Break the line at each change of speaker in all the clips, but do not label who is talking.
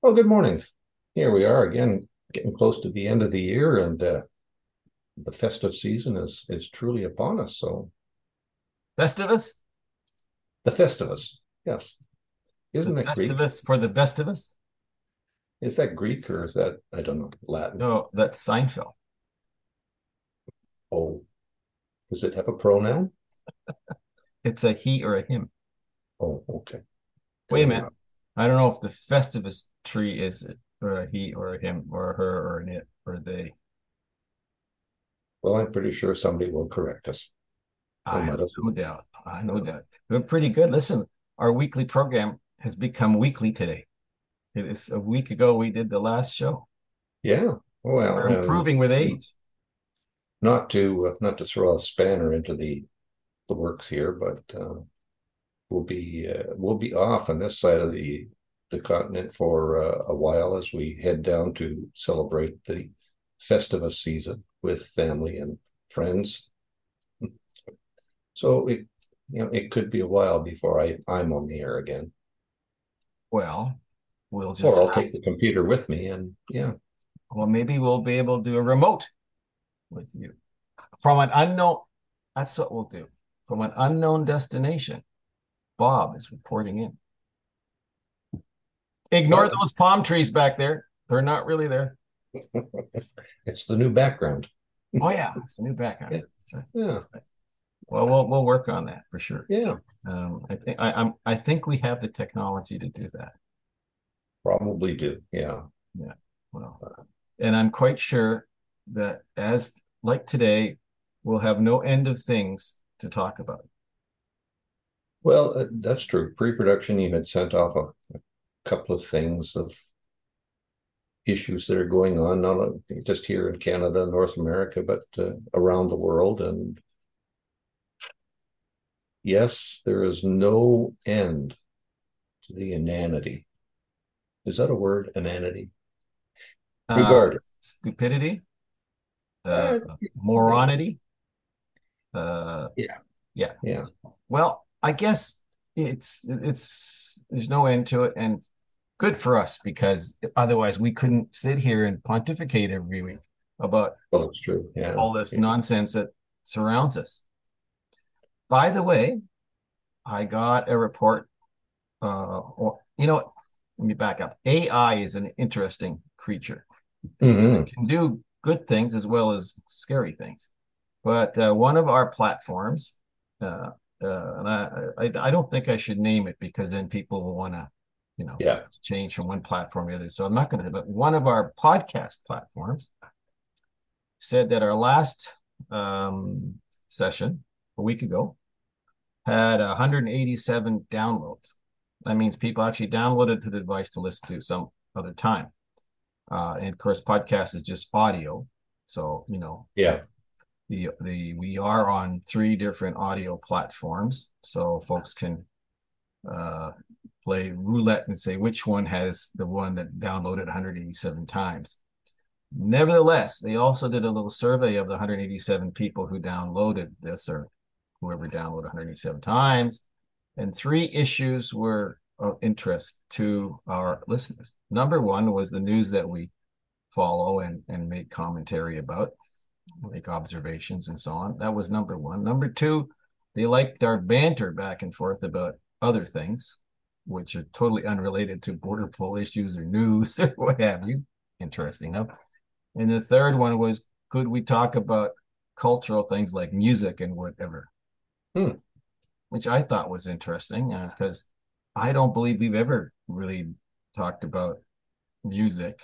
Well, good morning. Here we are again, getting close to the end of the year, and uh, the festive season is is truly upon us. So,
Festivus?
the Festivus, yes, isn't
The
that Greek?
Festivus for the best of us?
Is that Greek or is that I don't know Latin?
No, that's Seinfeld.
Oh, does it have a pronoun?
It's a he or a him.
Oh, okay.
Wait a minute. I don't know if the Festivus tree is it, or a he or a him or a her or an it or they.
Well, I'm pretty sure somebody will correct us.
I have no doubt. I no doubt. We're pretty good. Listen, our weekly program has become weekly today. It is a week ago we did the last show.
Yeah. Well,
We're
um,
improving with age.
not to uh, not to throw a spanner into the the works here, but uh, we'll be uh, we'll be off on this side of the the continent for uh, a while as we head down to celebrate the Festivus season with family and friends. So it you know it could be a while before I I'm on the air again,
Well, we'll just
or I'll take the computer with me and yeah.
well, maybe we'll be able to do a remote with you from an unknown. That's what we'll do from an unknown destination. Bob is reporting in. Ignore those palm trees back there. They're not really there.
It's the new background.
Oh yeah, it's a new background.
Yeah.
Right.
Yeah,
Well, we'll we'll work on that for sure.
yeah,
Um, I think I, I'm I think we have the technology to do that.
probably do. Yeah. Yeah.
Well, and I'm quite sure that as like today, we'll have no end of things to talk about.
Well, uh, that's true. Pre-production, you had sent off a, a couple of things of issues that are going on, not just here in Canada, North America, but uh, around the world. And yes, there is no end to the inanity. Is that a word? Inanity?
Uh,
Regardless.
stupidity, uh,
Uh,
moronity. Uh,
Yeah.
yeah.
Yeah.
Well, I guess it's it's there's no end to it, and good for us because otherwise we couldn't sit here and pontificate every week about
Well, true. Yeah.
all this
Yeah.
nonsense that surrounds us. By the way, I got a report. Uh, or you know, let me back up. AI is an interesting creature
Mhm.
it can do good things as well as scary things. But uh, one of our platforms, uh, uh, and I, I I don't think I should name it because then people will want to, you know,
Yeah.
change from one platform to the other. So I'm not going to. But one of our podcast platforms said that our last um, session a week ago had 187 downloads. That means people actually downloaded to the device to listen to some other time. Uh, and of course, podcast is just audio, so you know
Yeah.
The the we are on three different audio platforms, so folks can uh, play roulette and say which one has the one that downloaded 187 times. Nevertheless, they also did a little survey of the 187 people who downloaded this or whoever downloaded 187 times, and three issues were of interest to our listeners. Number one was the news that we follow and, and make commentary about, make observations and so on. That was number one. Number two, they liked our banter back and forth about other things, which are totally unrelated to Borderpol issues or news or what have you. Interesting enough. And the third one was could we talk about cultural things like music and whatever?
Hmm.
Which I thought was interesting because I don't believe we've ever really talked about music,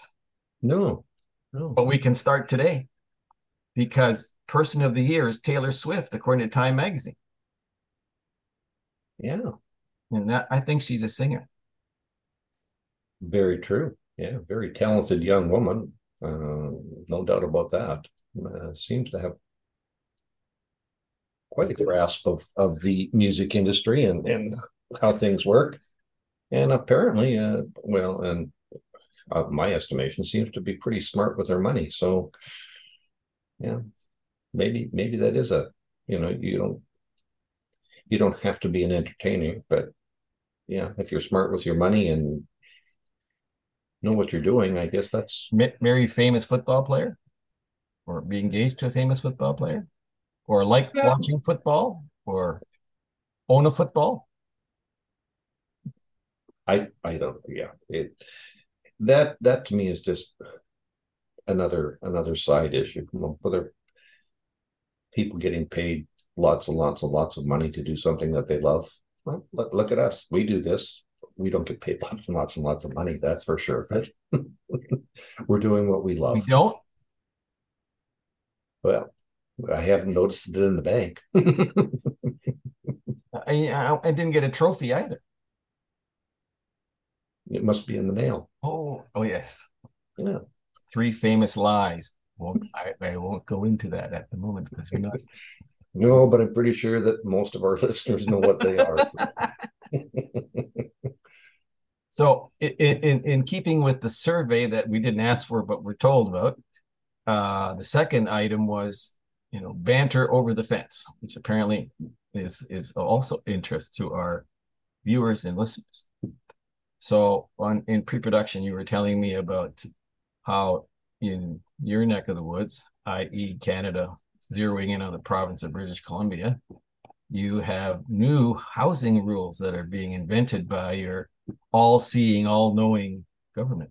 No. No.
but we can start today because person of the year is Taylor Swift, according to Time Magazine.
Yeah.
And that I think she's a singer.
Very true. Yeah, very talented young woman. Uh, no doubt about that. Uh, seems to have quite a grasp of, of the music industry and, and how things work. And apparently, uh, well, and uh, my estimation seems to be pretty smart with her money. So, yeah, maybe maybe that is a you know you don't you don't have to be an entertainer, but yeah, if you're smart with your money and know what you're doing, I guess that's
marry famous football player, or be engaged to a famous football player, or like yeah. watching football, or own a football.
I I don't yeah it that that to me is just another another side issue. Whether people getting paid lots and lots and lots of money to do something that they love. Well, look, look at us. We do this. We don't get paid lots and lots and lots of money, that's for sure. But we're doing what we love. We
don't.
Well, I haven't noticed it in the bank.
I, I didn't get a trophy either.
It must be in the mail.
Oh, oh yes.
Yeah.
Three famous lies. Well, I, I won't go into that at the moment because we're not.
no, but I'm pretty sure that most of our listeners know what they are.
So, so in, in, in keeping with the survey that we didn't ask for but we're told about, uh, the second item was you know banter over the fence, which apparently is is also interest to our viewers and listeners. So on in pre-production, you were telling me about how in your neck of the woods, i.e., Canada, zeroing in on the province of British Columbia, you have new housing rules that are being invented by your all-seeing, all-knowing government.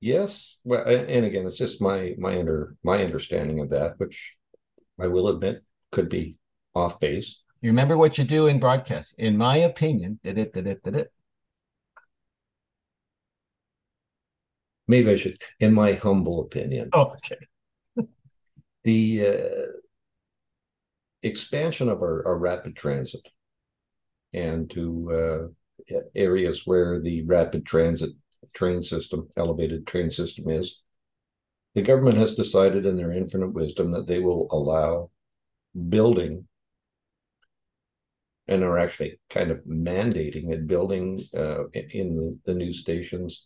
Yes, well, and again, it's just my my under my understanding of that, which I will admit could be off base.
You remember what you do in broadcast. In my opinion, did it, did it, did it.
Maybe I should, in my humble opinion.
Oh, okay.
the uh, expansion of our, our, rapid transit and to uh, areas where the rapid transit train system, elevated train system is, the government has decided in their infinite wisdom that they will allow building and are actually kind of mandating it, building uh, in the, the new stations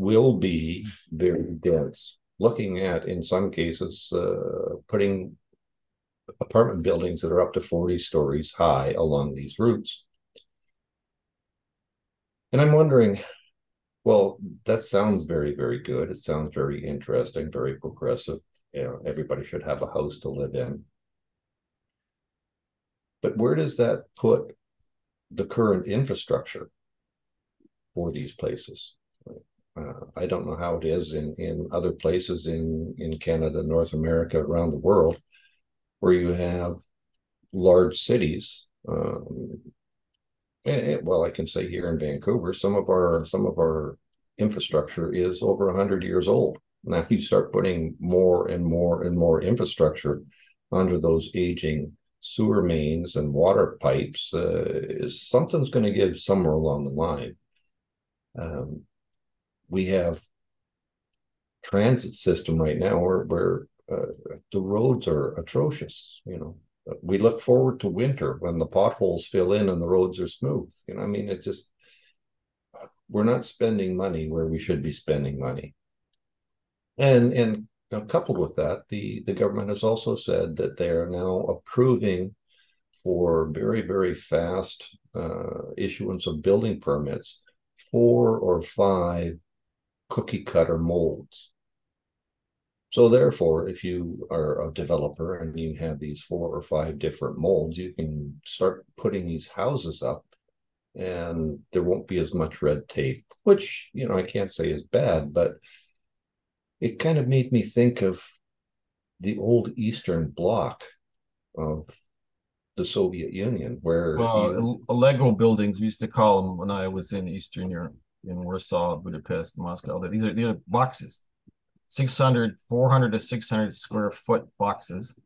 will be very dense. Looking at, in some cases, uh, putting apartment buildings that are up to 40 stories high along these routes. And I'm wondering, well, that sounds very, very good. It sounds very interesting, very progressive. You know, everybody should have a house to live in. But where does that put the current infrastructure for these places? Uh, I don't know how it is in, in other places in, in Canada, North America, around the world, where you have large cities. Um, and, and, well, I can say here in Vancouver, some of our some of our infrastructure is over hundred years old. Now you start putting more and more and more infrastructure onto those aging sewer mains and water pipes, uh, something's going to give somewhere along the line. Um, we have transit system right now where where uh, the roads are atrocious. You know, we look forward to winter when the potholes fill in and the roads are smooth. You know, I mean, it's just we're not spending money where we should be spending money. And and now, coupled with that, the, the government has also said that they are now approving for very, very fast uh, issuance of building permits four or five cookie cutter molds. So therefore, if you are a developer and you have these four or five different molds, you can start putting these houses up and there won't be as much red tape, which, you know, I can't say is bad, but it kind of made me think of the old Eastern Bloc of the Soviet Union, where
well, you... Lego buildings we used to call them when I was in Eastern Europe, in Warsaw, Budapest, Moscow. These are these are boxes, 600, 400 to 600 square foot boxes,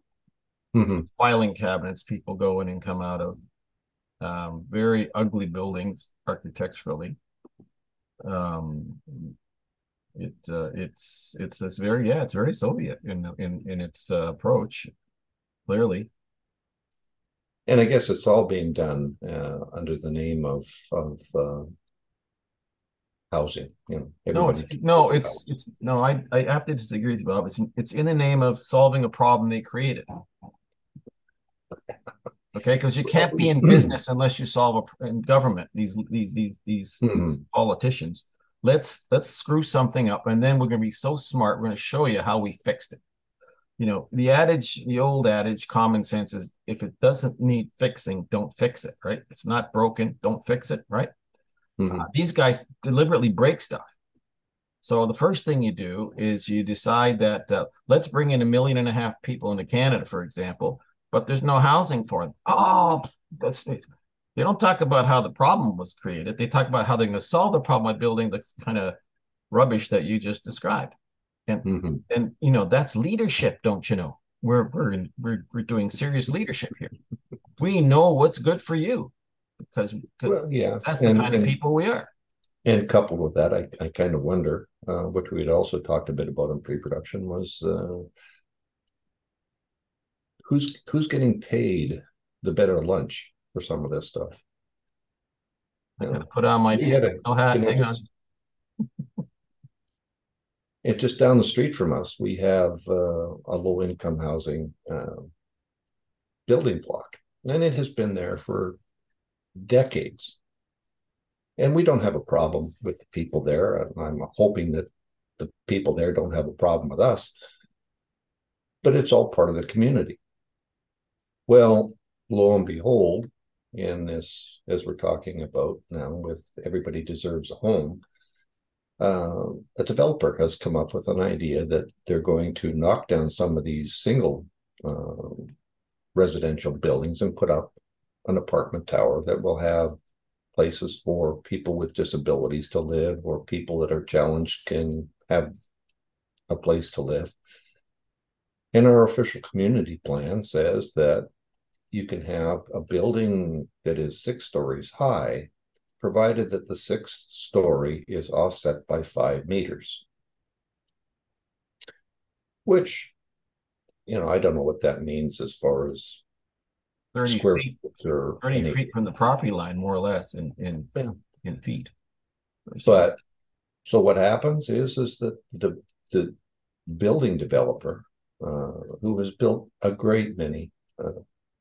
mm-hmm. filing cabinets people go in and come out of. Um, very ugly buildings architecturally. Um, it uh, it's it's this very yeah it's very Soviet in in in its uh, approach, clearly.
And I guess it's all being done uh, under the name of of uh, housing. You know,
no, it's no, it's it's no. I I have to disagree with you, Bob. It's it's in the name of solving a problem they created. Okay, because you can't be in business unless you solve a in government. These these these these, mm-hmm. these politicians let's let's screw something up and then we're going to be so smart we're going to show you how we fixed it you know the adage the old adage common sense is if it doesn't need fixing don't fix it right it's not broken don't fix it right mm-hmm. uh, these guys deliberately break stuff so the first thing you do is you decide that uh, let's bring in a million and a half people into canada for example but there's no housing for them oh that's they don't talk about how the problem was created. They talk about how they're going to solve the problem by building the kind of rubbish that you just described. And mm-hmm. and you know that's leadership, don't you know? We're we're in, we're we're doing serious leadership here. We know what's good for you because because well, yeah, that's the and, kind and, of people we are.
And coupled with that, I, I kind of wonder, uh, which we had also talked a bit about in pre-production, was uh, who's who's getting paid the better lunch for some of this stuff.
I gotta put on my tinfoil hat. Hang on.
And just down the street from us, we have uh, a low income housing uh, building block, and it has been there for decades. And we don't have a problem with the people there. I'm hoping that the people there don't have a problem with us, but it's all part of the community. Well, lo and behold, in this, as we're talking about now, with everybody deserves a home. Uh, a developer has come up with an idea that they're going to knock down some of these single uh, residential buildings and put up an apartment tower that will have places for people with disabilities to live or people that are challenged can have a place to live. And our official community plan says that you can have a building that is six stories high, provided that the sixth story is offset by five meters. Which, you know, I don't know what that means as far as
30 square feet, or 30 any, feet from the property line, more or less, in in, yeah. in feet.
But so what happens is is that the the building developer uh, who has built a great many uh,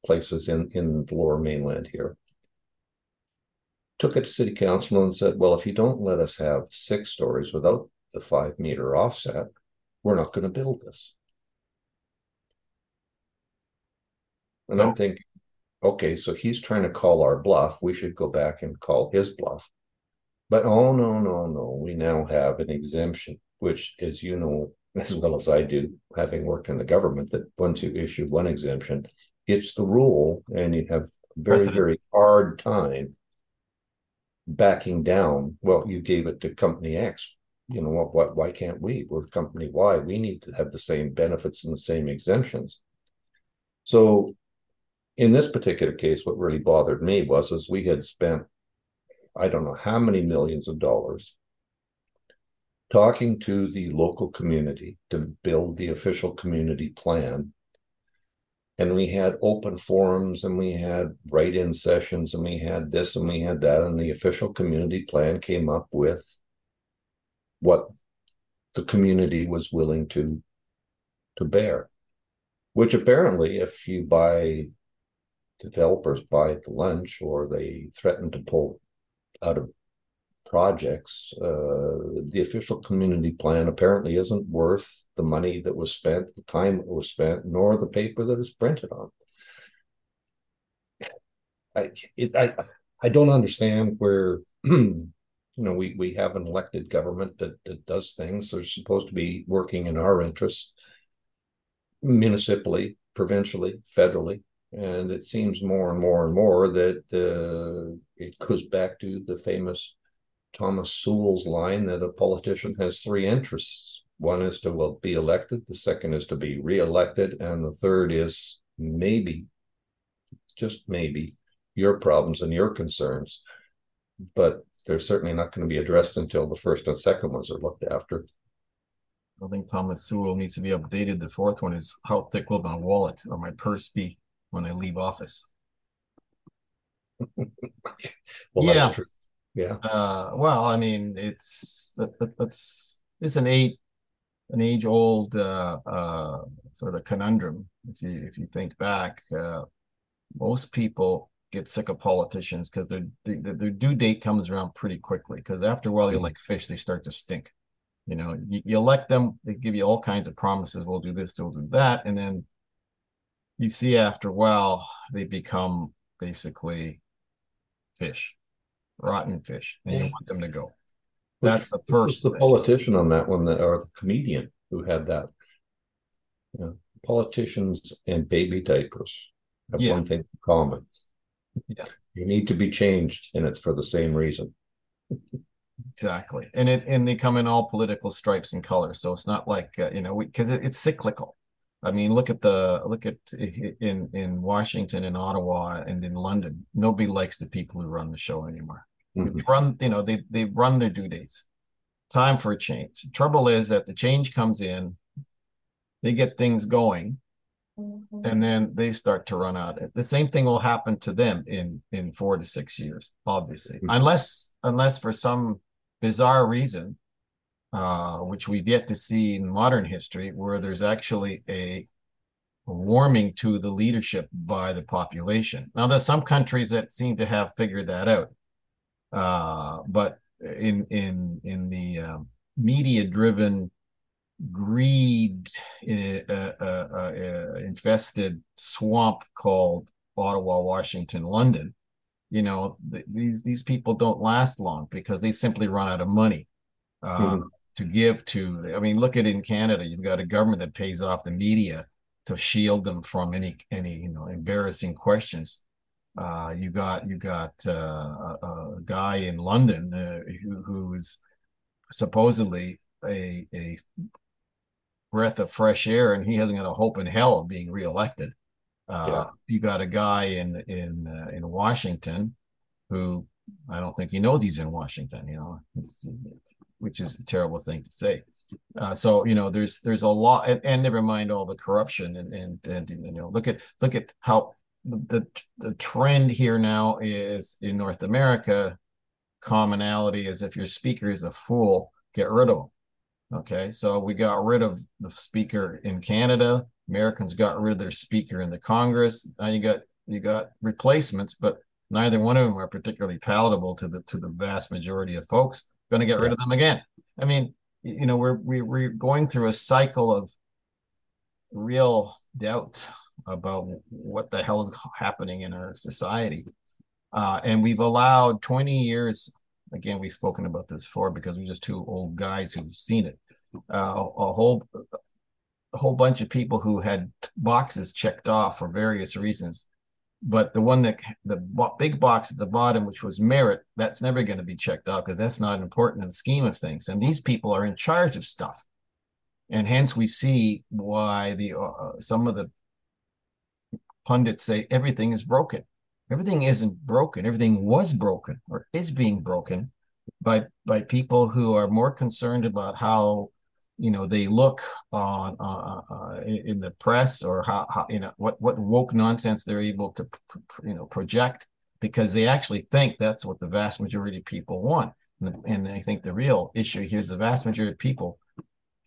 places in, in the lower mainland here. Took it to city council and said, well, if you don't let us have six stories without the five meter offset, we're not going to build this. And so, I'm thinking, okay, so he's trying to call our bluff. We should go back and call his bluff. But oh, no, no, no. We now have an exemption, which, as you know as well as I do, having worked in the government, that once you issue one exemption, it's the rule, and you have very very hard time backing down. Well, you gave it to company X. You know what? What? Why can't we? We're company Y. We need to have the same benefits and the same exemptions. So, in this particular case, what really bothered me was as we had spent, I don't know how many millions of dollars talking to the local community to build the official community plan. And we had open forums and we had write-in sessions and we had this and we had that and the official community plan came up with what the community was willing to to bear. Which apparently if you buy developers buy the lunch or they threaten to pull out of projects, uh, the official community plan apparently isn't worth the money that was spent, the time that was spent, nor the paper that is printed on. I it, I I don't understand where you know we we have an elected government that that does things. They're supposed to be working in our interests, municipally, provincially, federally, and it seems more and more and more that uh, it goes back to the famous Thomas Sowell's line that a politician has three interests. One is to well, be elected, the second is to be reelected, and the third is maybe, just maybe, your problems and your concerns. But they're certainly not going to be addressed until the first and second ones are looked after.
I think Thomas Sewell needs to be updated. The fourth one is how thick will my wallet or my purse be when I leave office? well, yeah.
Yeah.
Uh, well, I mean, it's that, that, that's it's an age an age old uh, uh, sort of conundrum. If you if you think back, uh, most people get sick of politicians because their, their their due date comes around pretty quickly. Because after a while, you're like fish; they start to stink. You know, you, you elect them, they give you all kinds of promises. We'll do this, we'll do that, and then you see after a while they become basically fish, rotten fish, and you want them to go. That's the first.
the thing. politician on that one, that, or the comedian who had that. You know, politicians and baby diapers have yeah. one thing in common.
Yeah.
You need to be changed, and it's for the same reason.
exactly, and it and they come in all political stripes and colors. So it's not like uh, you know because it, it's cyclical. I mean, look at the look at in in Washington and Ottawa and in London. Nobody likes the people who run the show anymore. Mm-hmm. They run, you know, they they run their due dates. Time for a change. The trouble is that the change comes in, they get things going, mm-hmm. and then they start to run out. The same thing will happen to them in in four to six years, obviously, mm-hmm. unless unless for some bizarre reason uh, which we've yet to see in modern history, where there's actually a warming to the leadership by the population. Now, there's some countries that seem to have figured that out, uh, but in in in the um, media-driven, greed uh, uh, uh, infested swamp called Ottawa, Washington, London, you know, th- these these people don't last long because they simply run out of money. Uh, mm-hmm to give to i mean look at in canada you've got a government that pays off the media to shield them from any any you know embarrassing questions. Uh, you got you got uh, a, a, guy in london uh, who, who's supposedly a a breath of fresh air and he hasn't got a hope in hell of being reelected. Uh, yeah. you got a guy in in uh, in washington who i don't think he knows he's in washington you know which is a terrible thing to say. Uh, so you know, there's there's a lot, and, and, never mind all the corruption and and and you know, look at look at how the the trend here now is in North America. Commonality is if your speaker is a fool, get rid of them. Okay, so we got rid of the speaker in Canada. Americans got rid of their speaker in the Congress. Now you got you got replacements, but neither one of them are particularly palatable to the to the vast majority of folks going to get rid of them again. I mean, you know, we're we, we're going through a cycle of real doubt about what the hell is happening in our society, uh, and we've allowed 20 years. Again, we've spoken about this before because we're just two old guys who've seen it. Uh, a whole a whole bunch of people who had boxes checked off for various reasons but the one that the big box at the bottom which was merit that's never going to be checked out because that's not important in the scheme of things. And these people are in charge of stuff. And hence we see why the uh, uh some of the pundits say everything is broken. Everything isn't broken. Everything was broken or is being broken by by people who are more concerned about how you know they look on uh, uh, in the press or how, how, you know what what woke nonsense they're able to you know project because they actually think that's what the vast majority of people want. And, and i think the real issue here is the vast majority of people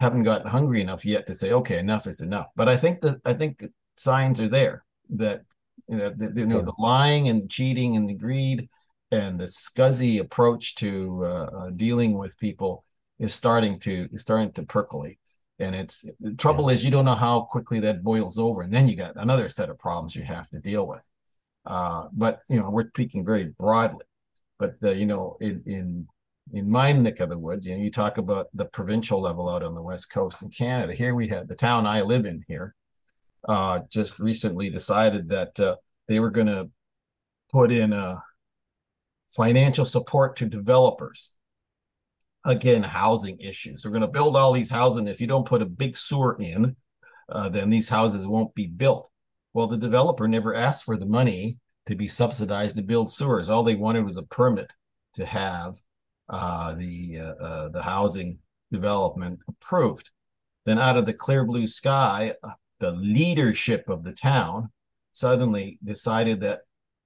haven't gotten hungry enough yet to say okay enough is enough. But i think that i think signs are there that you know the, you know, the lying and cheating and the greed and the scuzzy approach to uh, uh, dealing with people is starting to is starting to percolate. And it's the trouble is you don't know how quickly that boils over, and then you got another set of problems you have to deal with. Uh, but you know, we're speaking very broadly. But the, you know, in in in my neck of the woods, you know, you talk about the provincial level out on the west coast in Canada. Here we have the town I live in here. Uh, just recently decided that uh, they were going to put in a financial support to developers again housing issues. We're going to build all these houses and if you don't put a big sewer in uh, then these houses won't be built. Well the developer never asked for the money to be subsidized to build sewers. All they wanted was a permit to have uh, the uh, uh the housing development approved. Then out of the clear blue sky uh, the leadership of the town suddenly decided that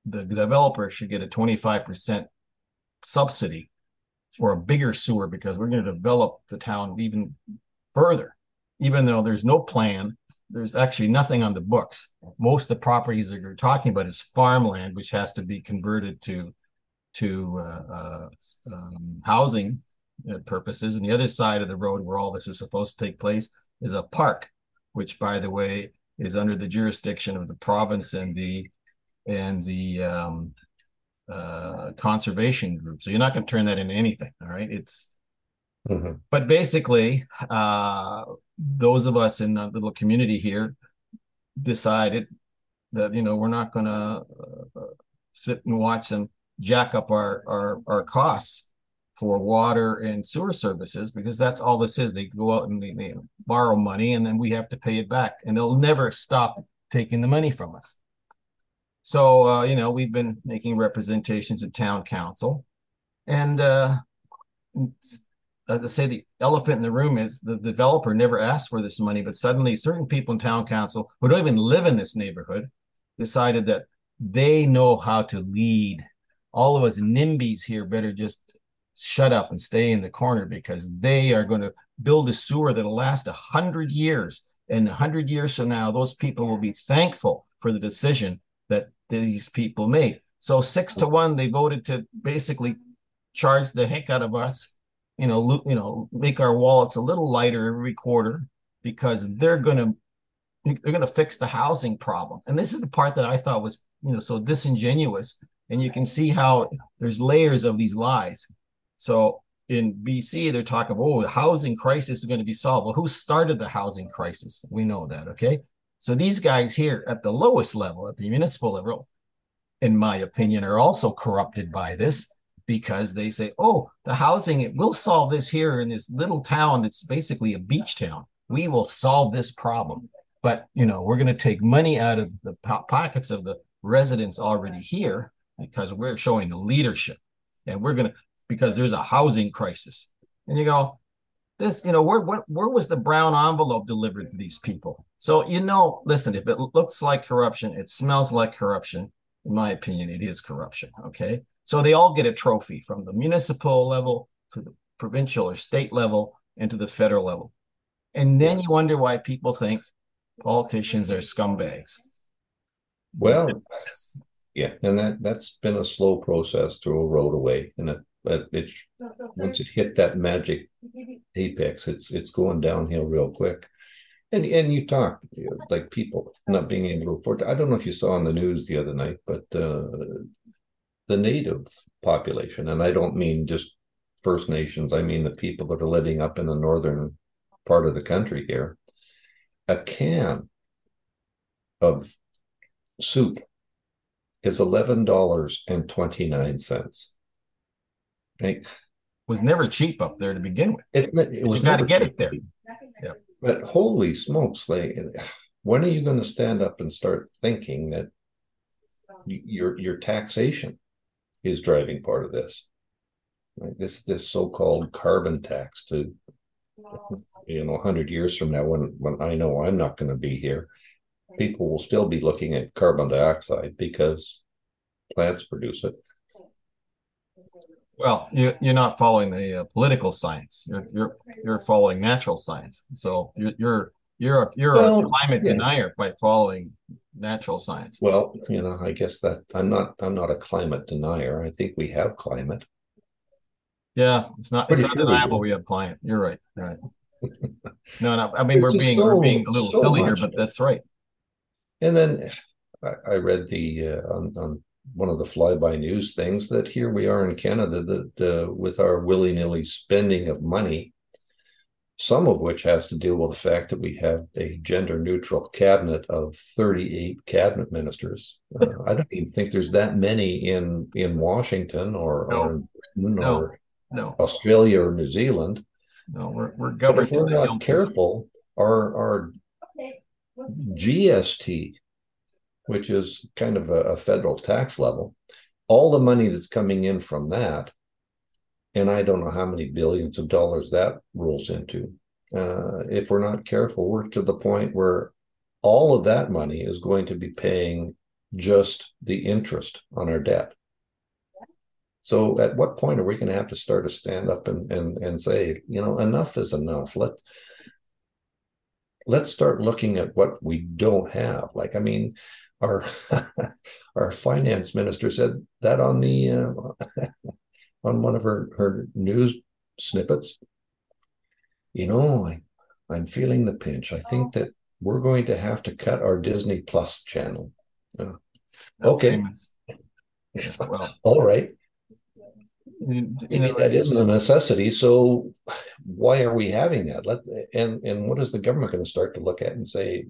the developer should get a 25% subsidy for a bigger sewer because we're going to develop the town even further, even though there's no plan there's actually nothing on the books. Most of the properties that you're talking about is farmland, which has to be converted to to uh, uh, um, housing uh, purposes. And the other side of the road where all this is supposed to take place is a park, which, by the way, is under the jurisdiction of the province and the and the um, uh, conservation group. So you're not going to turn that into anything. All right, it's. Mm-hmm. But basically, uh, those of us in a little community here decided that you know we're not going to uh, sit and watch them jack up our our our costs for water and sewer services because that's all this is. They go out and they, they borrow money and then we have to pay it back, and they'll never stop taking the money from us. So uh, you know we've been making representations at town council, and uh, uh, say the elephant in the room is the developer never asked for this money, but suddenly certain people in town council who don't even live in this neighborhood decided that they know how to lead. All of us NIMBYs here better just shut up and stay in the corner because they are going to build a sewer that'll last a hundred years. And a hundred years from now, those people will be thankful for the decision that these people made. So six to one, they voted to basically charge the heck out of us you know, you know, make our wallets a little lighter every quarter because they're to they're to fix the housing problem. And this is the part that I thought was, you know, so disingenuous. And you can see how there's layers of these lies. So in BC, they're talking, oh, the housing crisis is going to be solved. Well, who started the housing crisis? We know that, okay? So these guys here at the lowest level, at the municipal level, in my opinion, are also corrupted by this because they say, oh, the housing, we'll solve this here in this little town. It's basically a beach town. We will solve this problem. But, you know, we're going to take money out of the po- pockets of the residents already here because we're showing the leadership and we're going to, because there's a housing crisis. And you go, this, you know, where, where, where was the brown envelope delivered to these people? So, you know, listen, if it looks like corruption, it smells like corruption. In my opinion, it is corruption. Okay. So they all get a trophy from the municipal level to the provincial or state level and to the federal level. And then you wonder why people think politicians are scumbags.
Well, yeah, and that that's been a slow process to erode away, and it but it once it hit that magic apex, it's it's going downhill real quick. And and you talk like people not being able to afford. I don't know if you saw on the news the other night, but uh, the native population, and I don't mean just First Nations, I mean the people that are living up in the northern part of the country here. A can of soup is eleven dollars and twenty nine cents.
It was never cheap up there to begin with.
It, it was
got to get cheap. it there.
Yeah. But holy smokes, like when are you going to stand up and start thinking that your your taxation is driving part of this. Right? This this so-called carbon tax to you know 100 years from now when when I know I'm not going to be here people will still be looking at carbon dioxide because plants produce it
well you, you're not following the uh, political science you're, you're you're following natural science so you're you're you're a, you're well, a climate yeah. denier by following natural science.
Well, you know, I guess that I'm not I'm not a climate denier. I think we have climate.
Yeah, it's not it's not deniable we have climate. You're right. right. no, no. I mean, we're being so, we're being a little so silly here, but that's right.
And then I, I read the uh, on, on one of the flyby news things that here we are in Canada that uh, with our willy nilly spending of money some of which has to deal with the fact that we have a gender neutral cabinet of 38 cabinet ministers. Uh, I don't even think there's that many in in Washington or, no. or no. or no. Australia or New Zealand.
No, we're we're governed.
if we're not careful, our our GST, which is kind of a, a federal tax level, all the money that's coming in from that and I don't know how many billions of dollars that rolls into. Uh, if we're not careful, we're to the point where all of that money is going to be paying just the interest on our debt. So at what point are we going to have to start to stand up and and and say, you know, enough is enough. Let let's start looking at what we don't have. Like, I mean, our our finance minister said that on the uh, on one of her her news snippets. You know, I, I'm feeling the pinch. I think that we're going to have to cut our Disney Plus channel. Uh, okay. well, all right. You, know, that isn't a necessity. So why are we having that? Let and and what is the government going to start to look at and say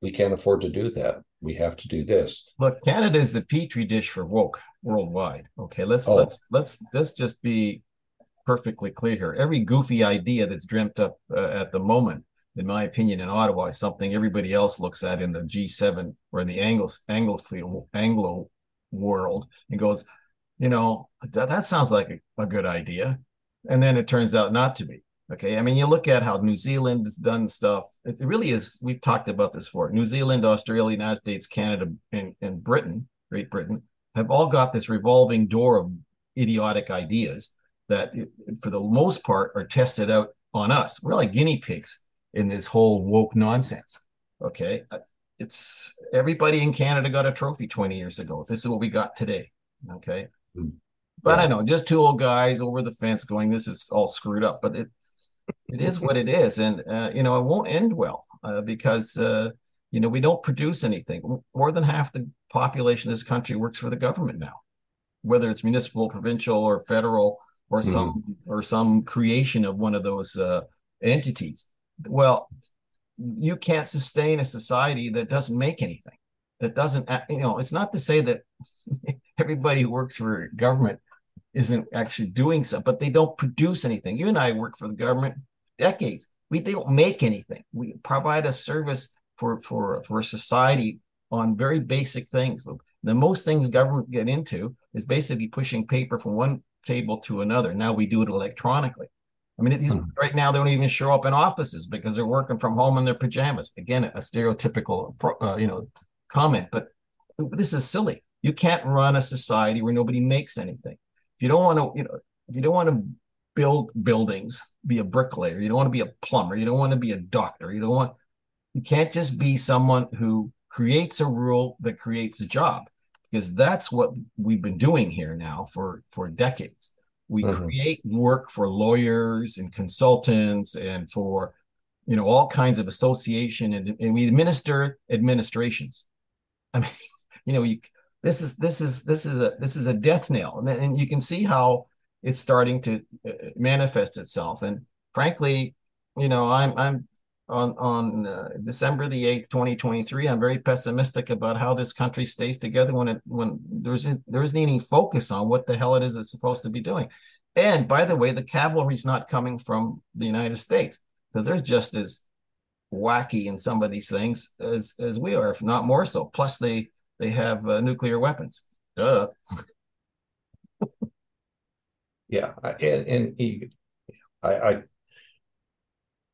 we can't afford to do that? We have to do this.
Look, Canada is the petri dish for woke worldwide. Okay, let's oh. let's let's let's just be perfectly clear here. Every goofy idea that's dreamt up uh, at the moment, in my opinion, in Ottawa, is something everybody else looks at in the G7 or in the Anglo Anglo Anglo world and goes, you know, that, that sounds like a, a good idea. And then it turns out not to be. Okay. I mean, you look at how New Zealand has done stuff. It really is, we've talked about this before. New Zealand, Australia, United States, Canada, and, and Britain, Great Britain, have all got this revolving door of idiotic ideas that, for the most part, are tested out on us. We're like guinea pigs in this whole woke nonsense. Okay. Uh, it's everybody in Canada got a trophy 20 years ago. This is what we got today. Okay. But. I know just two old guys over the fence going, this is all screwed up. But it it is what it is, and uh, you know it won't end well uh, because uh, you know we don't produce anything. More than half the population of this country works for the government now, whether it's municipal, provincial, or federal, or mm-hmm. some or some creation of one of those uh, entities. Well, you can't sustain a society that doesn't make anything that doesn't you know it's not to say that everybody who works for government isn't actually doing so but they don't produce anything you and i work for the government decades we don't make anything we provide a service for for for society on very basic things the most things government get into is basically pushing paper from one table to another now we do it electronically I mean, these, hmm. right now they don't even show up in offices because they're working from home in their pajamas. Again, a stereotypical, uh, you know, comment, but this is silly. You can't run a society where nobody makes anything. If you don't want to, you know, if you don't want to build buildings, be a bricklayer. You don't want to be a plumber. You don't want to be a doctor. You don't want. You can't just be someone who creates a rule that creates a job, because that's what we've been doing here now for for decades. We mm-hmm. create work for lawyers and consultants and for you know all kinds of association and, and we administer administrations I mean, you know, you this is this is this is a this is a death nail, and, and you can see how it's starting to uh, manifest itself. And frankly, you know, I'm I'm on on uh, December the eighth, twenty twenty three. I'm very pessimistic about how this country stays together when it when there's there isn't any focus on what the hell it is it's supposed to be doing. And by the way, the cavalry's not coming from the United States because they're just as wacky in some of these things as as we are, if not more so. Plus, they they have uh, nuclear weapons. Duh.
yeah, and and I, I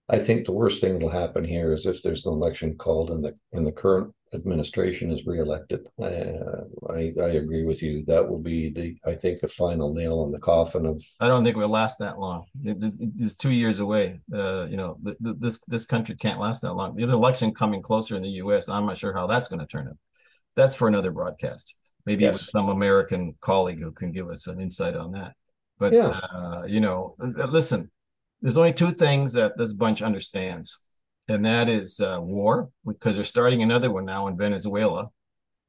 I think the worst thing that'll happen here is if there's an election called and the and the current administration is reelected. Uh, I I agree with you. That will be the I think the final nail on the coffin of.
I don't think we'll last that long. It, it's two years away. Uh, you know, the, the, this this country can't last that long. There's an election coming closer in the U.S. I'm not sure how that's going to turn out. That's for another broadcast. Maybe yes. with some American colleague who can give us an insight on that. But yeah. uh, you know, listen. There's only two things that this bunch understands and that is uh, war because they're starting another one now in Venezuela.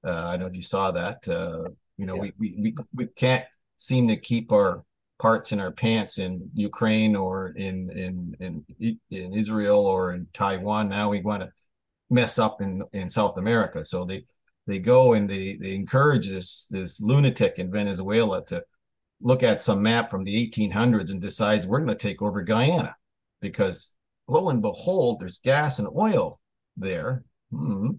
Uh, I don't know if you saw that. Uh, you know, yeah. we, we we can't seem to keep our parts in our pants in Ukraine or in in in in Israel or in Taiwan. Now we want to mess up in in South America. So they they go and they they encourage this this lunatic in Venezuela to look at some map from the 1800s and decides we're going to take over Guyana because lo and behold, there's gas and oil there. Hmm.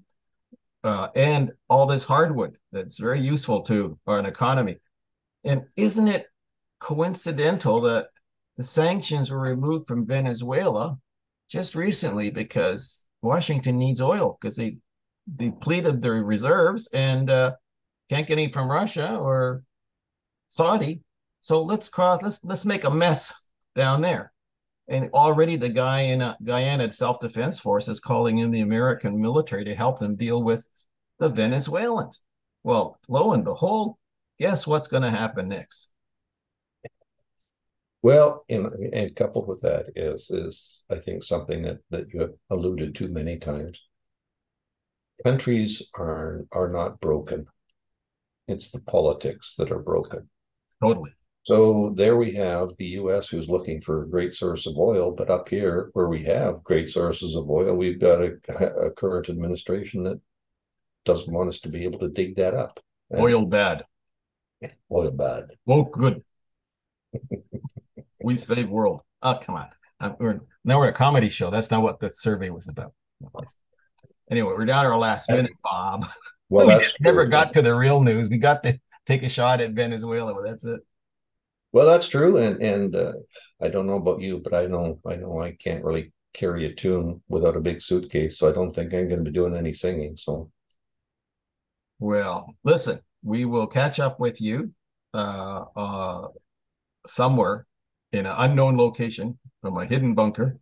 Uh, and all this hardwood that's very useful to an economy. And isn't it coincidental that the sanctions were removed from Venezuela just recently because Washington needs oil because they depleted their reserves and uh, can't get any from Russia or Saudi. So let's cross. Let's let's make a mess down there. And already the Guyana, Guyana Self Defense Force is calling in the American military to help them deal with the Venezuelans. Well, lo and behold, guess what's going to happen next?
Well, and, and coupled with that is is I think something that that you have alluded to many times. Countries are are not broken. It's the politics that are broken.
Totally.
So there we have the US who's looking for a great source of oil, but up here where we have great sources of oil, we've got a, a current administration that doesn't want us to be able to dig that up.
And oil bad.
Oil bad.
Oh, good. we save world. Oh, come on. I'm, we're, now we're a comedy show. That's not what the survey was about. Anyway, we're down to our last minute, Bob. Well, we never got to the real news. We got to take a shot at Venezuela, but that's it.
Well, that's true, and and uh, I don't know about you, but I know I know I can't really carry a tune without a big suitcase, so I don't think I'm going to be doing any singing. So,
well, listen, we will catch up with you uh, uh, somewhere in an unknown location from a hidden bunker.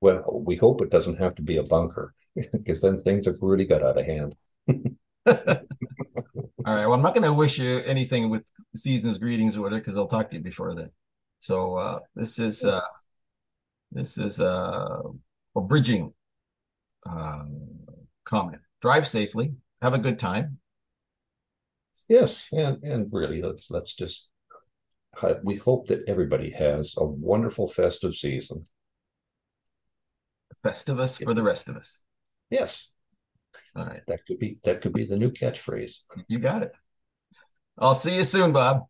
Well, we hope it doesn't have to be a bunker because then things have really got out of hand.
All right. Well, I'm not going to wish you anything with season's greetings or whatever because I'll talk to you before then. So uh, this is uh, this is uh, a bridging uh, comment. Drive safely. Have a good time.
Yes, and and really, let's let's just we hope that everybody has a wonderful festive season.
Festivus for the rest of us.
Yes.
All right.
That could be that could be the new catchphrase.
You got it. I'll see you soon, Bob.